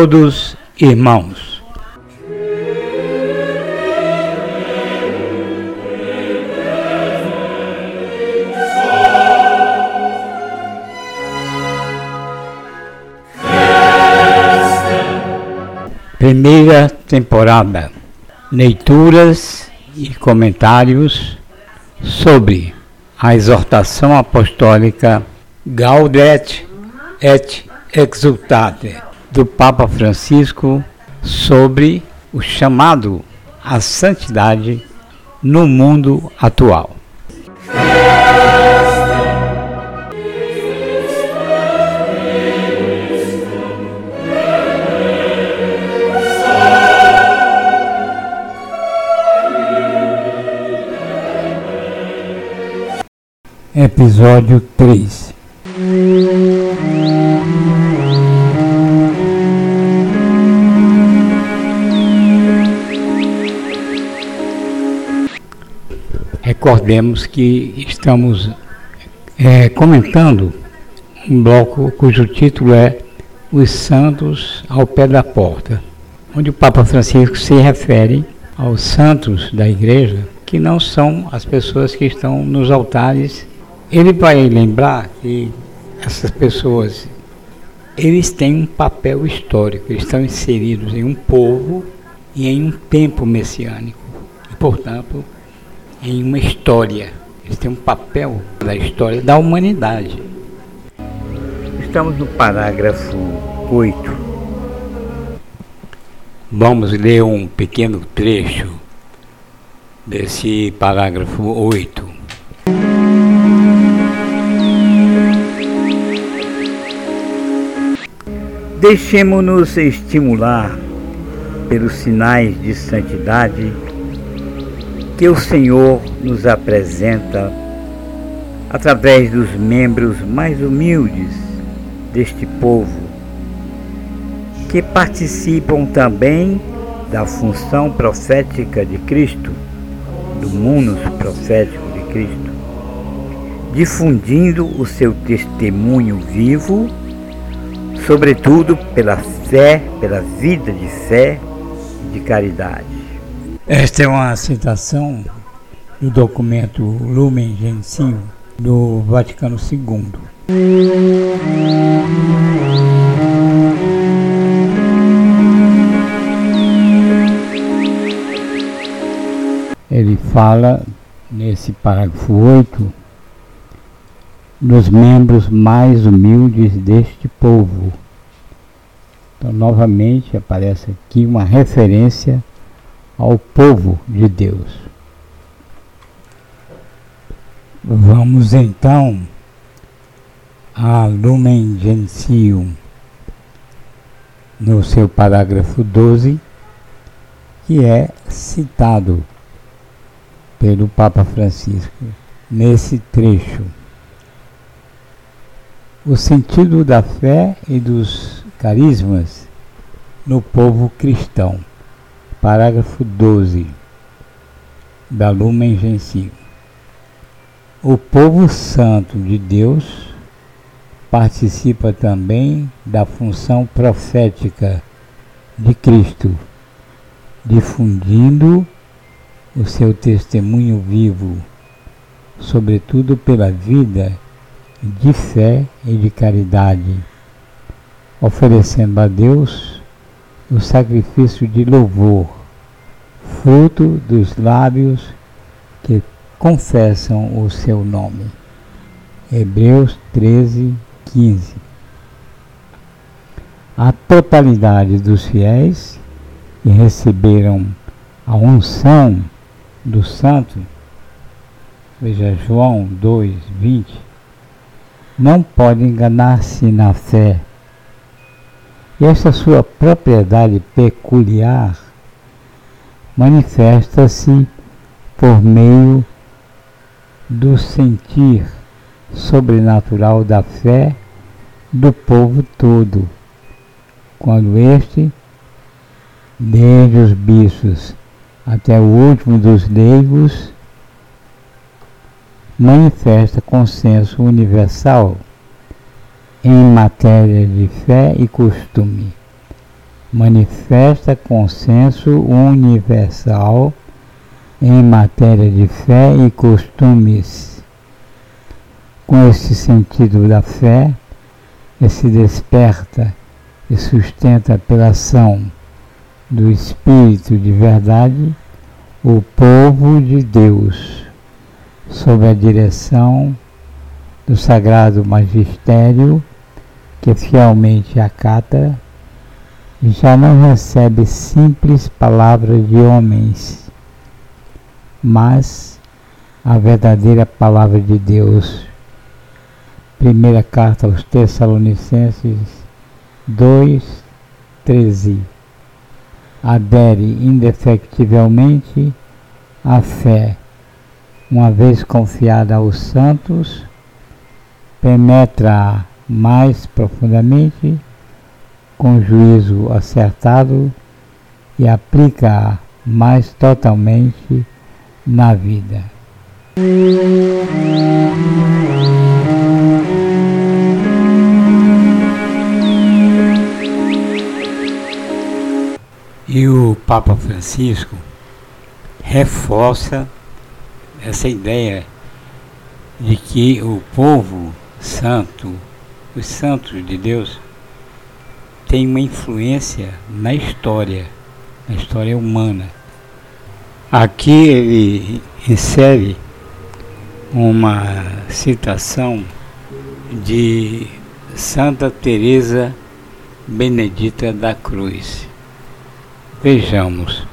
Todos irmãos. Primeira temporada. Leituras e comentários sobre a exortação apostólica Gaudet et Exultate do Papa Francisco sobre o chamado à santidade no mundo atual. Episódio 3 Recordemos que estamos é, comentando um bloco cujo título é Os Santos ao Pé da Porta, onde o Papa Francisco se refere aos santos da Igreja, que não são as pessoas que estão nos altares. Ele vai lembrar que essas pessoas eles têm um papel histórico, estão inseridos em um povo e em um tempo messiânico. E, portanto, em uma história. Eles têm um papel da história da humanidade. Estamos no parágrafo 8. Vamos ler um pequeno trecho desse parágrafo 8. Deixemos-nos estimular pelos sinais de santidade que o Senhor nos apresenta através dos membros mais humildes deste povo, que participam também da função profética de Cristo, do mundo profético de Cristo, difundindo o seu testemunho vivo, sobretudo pela fé, pela vida de fé e de caridade. Esta é uma citação do documento Lumen Gentium do Vaticano II. Ele fala nesse parágrafo 8 dos membros mais humildes deste povo. Então, novamente aparece aqui uma referência ao povo de Deus. Vamos então a Lumen Gentium, no seu parágrafo 12, que é citado pelo Papa Francisco nesse trecho. O sentido da fé e dos carismas no povo cristão. Parágrafo 12 da Lumen Gentium. O povo santo de Deus participa também da função profética de Cristo, difundindo o seu testemunho vivo, sobretudo pela vida de fé e de caridade, oferecendo a Deus o sacrifício de louvor, fruto dos lábios que confessam o seu nome. Hebreus 13, 15. A totalidade dos fiéis que receberam a unção do santo, veja João 2, 20, não pode enganar-se na fé e esta sua propriedade peculiar manifesta-se por meio do sentir sobrenatural da fé do povo todo, quando este, desde os bichos até o último dos leigos, manifesta consenso universal em matéria de fé e costume. manifesta consenso universal em matéria de fé e costumes. Com esse sentido da fé, que se desperta e sustenta pela ação do Espírito de verdade, o povo de Deus, sob a direção do Sagrado Magistério, que fielmente acata, já não recebe simples palavras de homens, mas a verdadeira palavra de Deus. Primeira carta aos Tessalonicenses 2, 13. Adere indefectivelmente à fé, uma vez confiada aos santos, penetra mais profundamente com juízo acertado e aplica mais totalmente na vida. E o Papa Francisco reforça essa ideia de que o povo santo, os santos de Deus, tem uma influência na história, na história humana. Aqui ele insere uma citação de Santa Teresa Benedita da Cruz. Vejamos.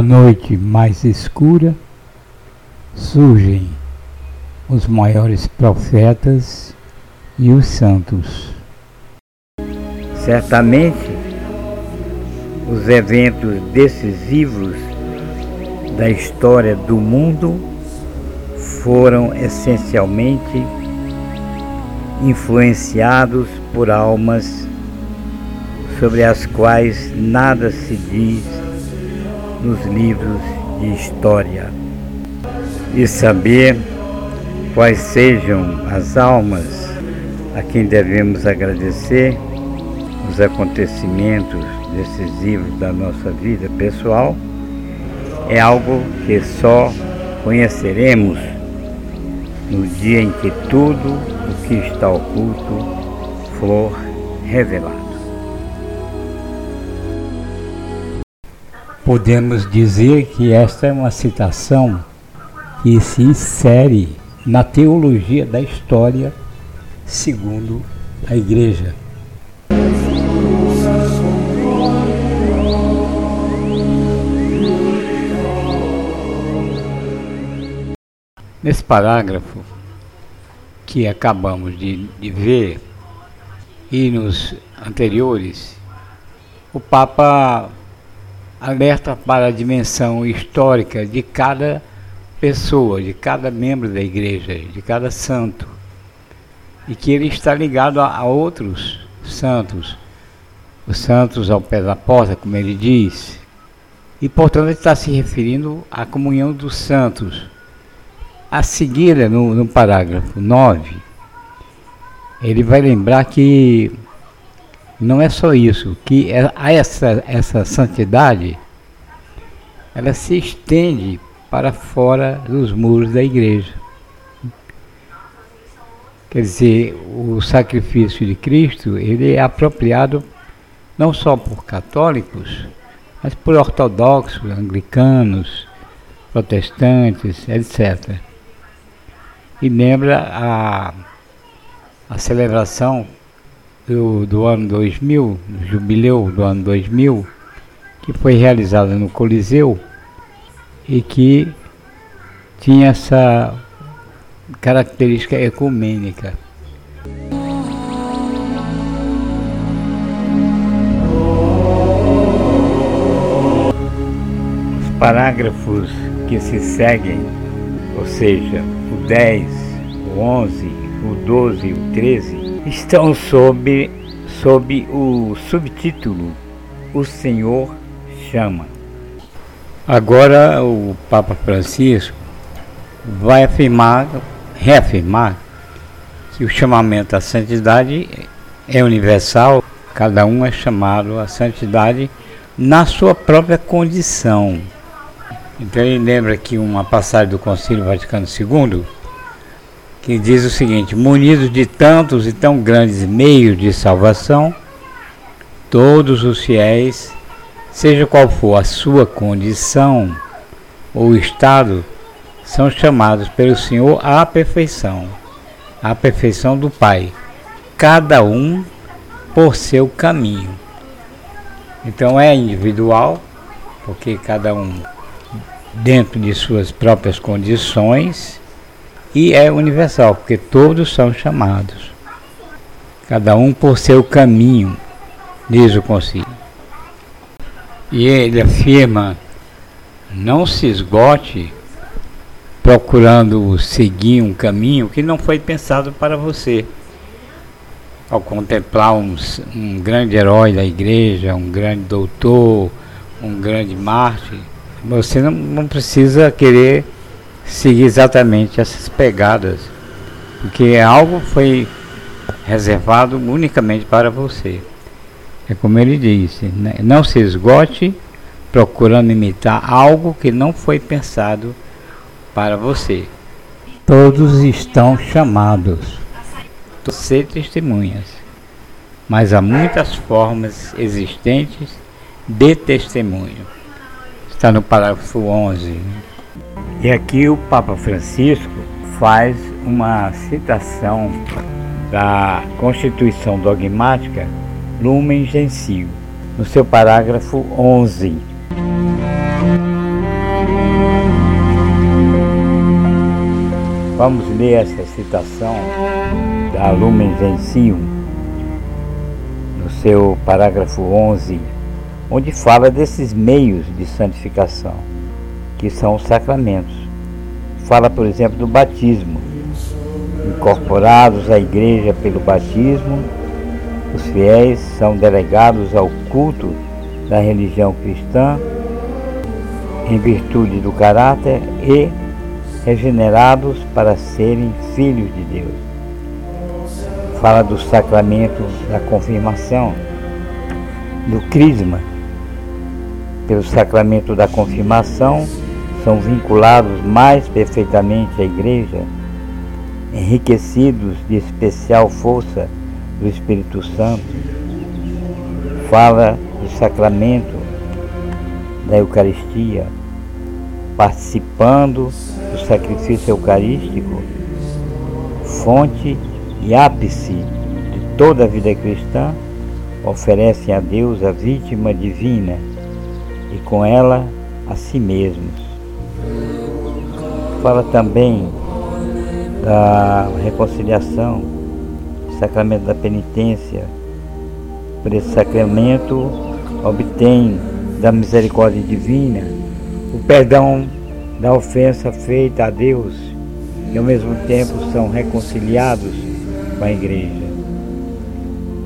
Na noite mais escura surgem os maiores profetas e os santos. Certamente, os eventos decisivos da história do mundo foram essencialmente influenciados por almas sobre as quais nada se diz nos livros de história e saber quais sejam as almas a quem devemos agradecer os acontecimentos decisivos da nossa vida pessoal é algo que só conheceremos no dia em que tudo o que está oculto for revelado. Podemos dizer que esta é uma citação que se insere na teologia da história segundo a Igreja. Nesse parágrafo que acabamos de, de ver e nos anteriores, o Papa alerta para a dimensão histórica de cada pessoa, de cada membro da igreja, de cada santo, e que ele está ligado a, a outros santos, os santos ao pé da porta, como ele diz, e portanto ele está se referindo à comunhão dos santos. A seguir, no, no parágrafo 9, ele vai lembrar que não é só isso, que é, essa, essa santidade ela se estende para fora dos muros da igreja. Quer dizer, o sacrifício de Cristo ele é apropriado não só por católicos, mas por ortodoxos, anglicanos, protestantes, etc. E lembra a, a celebração do, do ano 2000, do jubileu do ano 2000, que foi realizada no Coliseu e que tinha essa característica ecumênica. Os parágrafos que se seguem, ou seja, o 10, o 11, o 12 e o 13, estão sob, sob o subtítulo O Senhor Chama. Agora o Papa Francisco vai afirmar, reafirmar que o chamamento à santidade é universal, cada um é chamado à santidade na sua própria condição. Então ele lembra aqui uma passagem do Concílio Vaticano II que diz o seguinte: munidos de tantos e tão grandes meios de salvação, todos os fiéis, seja qual for a sua condição ou estado, são chamados pelo Senhor à perfeição, à perfeição do Pai, cada um por seu caminho. Então é individual, porque cada um dentro de suas próprias condições, e é universal, porque todos são chamados, cada um por seu caminho, diz o concílio. E ele afirma: não se esgote procurando seguir um caminho que não foi pensado para você. Ao contemplar um, um grande herói da igreja, um grande doutor, um grande mártir, você não, não precisa querer seguir exatamente essas pegadas, porque algo foi reservado unicamente para você. É como ele disse, né? não se esgote procurando imitar algo que não foi pensado para você. Todos estão chamados a ser testemunhas, mas há muitas formas existentes de testemunho. Está no parágrafo 11. E aqui o Papa Francisco faz uma citação da Constituição Dogmática Lumen Gentium, no seu parágrafo 11. Vamos ler essa citação da Lumen Gentium, no seu parágrafo 11 onde fala desses meios de santificação, que são os sacramentos. Fala, por exemplo, do batismo. Incorporados à igreja pelo batismo, os fiéis são delegados ao culto da religião cristã em virtude do caráter e regenerados para serem filhos de Deus. Fala do sacramento da confirmação, do crisma, pelo sacramento da confirmação, são vinculados mais perfeitamente à Igreja, enriquecidos de especial força do Espírito Santo. Fala do sacramento da Eucaristia, participando do sacrifício eucarístico, fonte e ápice de toda a vida cristã, oferecem a Deus a vítima divina e com ela a si mesmos. Fala também da reconciliação, sacramento da penitência. Por esse sacramento obtém da misericórdia divina o perdão da ofensa feita a Deus e ao mesmo tempo são reconciliados com a igreja.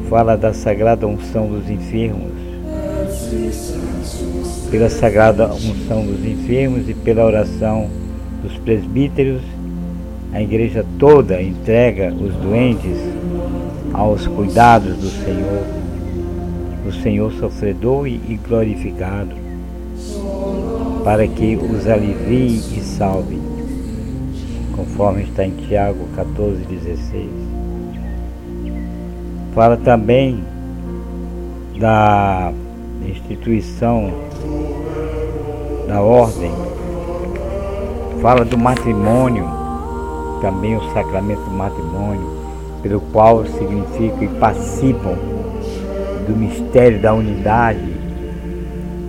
Fala da sagrada unção dos enfermos pela sagrada unção dos enfermos e pela oração dos presbíteros, a igreja toda entrega os doentes aos cuidados do Senhor, o Senhor sofredor e glorificado, para que os alivie e salve, conforme está em Tiago 14,16. Fala também da instituição da ordem, fala do matrimônio, também o sacramento do matrimônio, pelo qual significam e participam do mistério da unidade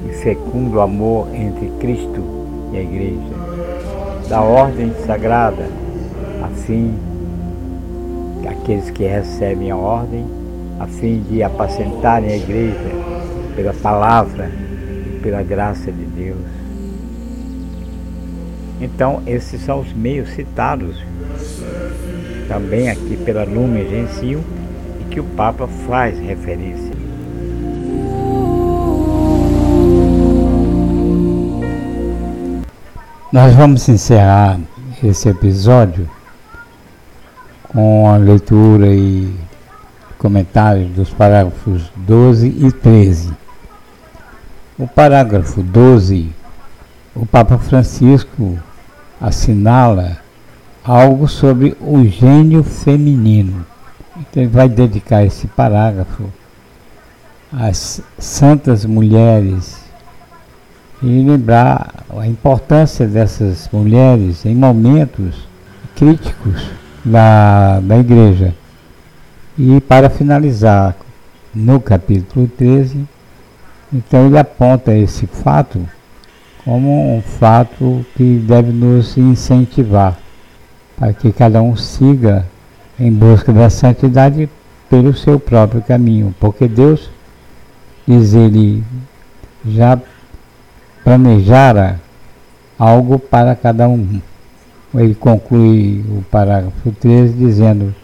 e fecundo amor entre Cristo e a Igreja, da ordem sagrada, a fim aqueles que recebem a ordem, a fim de apacentarem a igreja pela palavra e pela graça de Deus. Então, esses são os meios citados também aqui pela Lumen Gentium e que o Papa faz referência. Nós vamos encerrar esse episódio com a leitura e comentários dos parágrafos 12 e 13. O parágrafo 12, o Papa Francisco assinala algo sobre o gênio feminino. Então ele vai dedicar esse parágrafo às santas mulheres e lembrar a importância dessas mulheres em momentos críticos da, da igreja. E para finalizar, no capítulo 13, então ele aponta esse fato como um fato que deve nos incentivar para que cada um siga em busca da santidade pelo seu próprio caminho, porque Deus, diz ele, já planejara algo para cada um. Ele conclui o parágrafo 13 dizendo,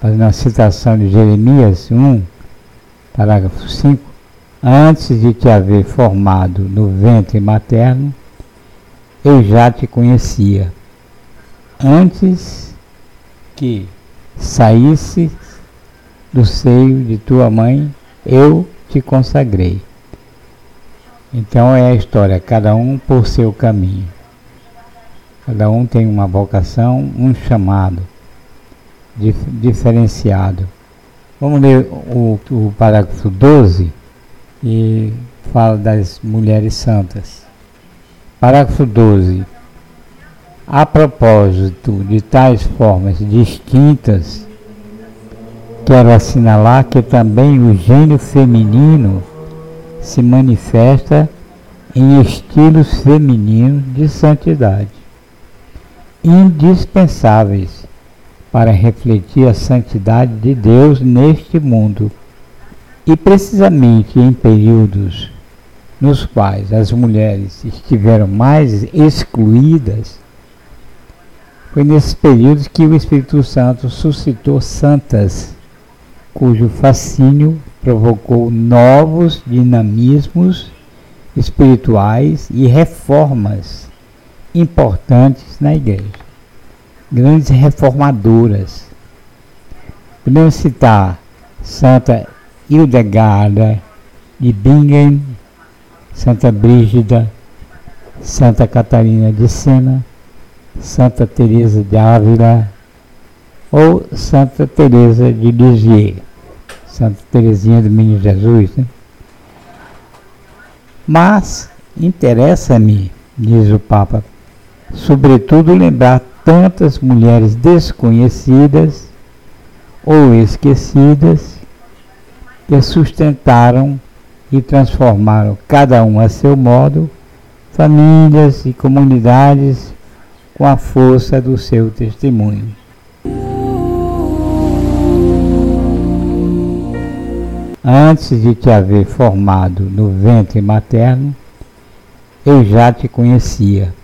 fazendo a citação de Jeremias 1, parágrafo 5, antes de te haver formado no ventre materno, eu já te conhecia. Antes que saísse do seio de tua mãe, eu te consagrei. Então é a história, cada um por seu caminho. Cada um tem uma vocação, um chamado dif diferenciado. Vamos ler o, o parágrafo 12 e fala das mulheres santas. Parágrafo 12. A propósito de tais formas distintas, quero assinalar que também o gênio feminino se manifesta em estilos femininos de santidade, indispensáveis para refletir a santidade de Deus neste mundo, e precisamente em períodos nos quais as mulheres estiveram mais excluídas, foi nesses períodos que o Espírito Santo suscitou santas, cujo fascínio provocou novos dinamismos espirituais e reformas importantes na igreja. Grandes reformadoras. Podemos citar Santa Hildegarda de Bingen, Santa Brígida, Santa Catarina de Sena, Santa Teresa de Ávila ou Santa Teresa de Lisieux. Santa Teresinha do Menino Jesus. Né? Mas interessa-me, diz o Papa, sobretudo lembrar tantas mulheres desconhecidas ou esquecidas que sustentaram e transformaram, cada um a seu modo, famílias e comunidades com a força do seu testemunho. Antes de te haver formado no ventre materno, eu já te conhecia.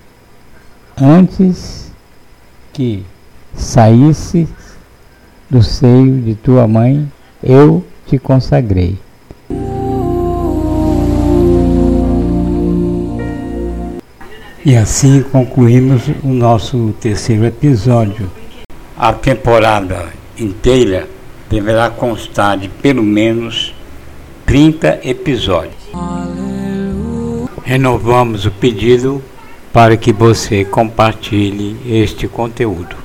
Antes que saísse do seio de tua mãe, eu te consagrei. E assim concluímos o nosso terceiro episódio. A temporada inteira deverá constar de pelo menos 30 episódios. Renovamos o pedido para que você compartilhe este conteúdo.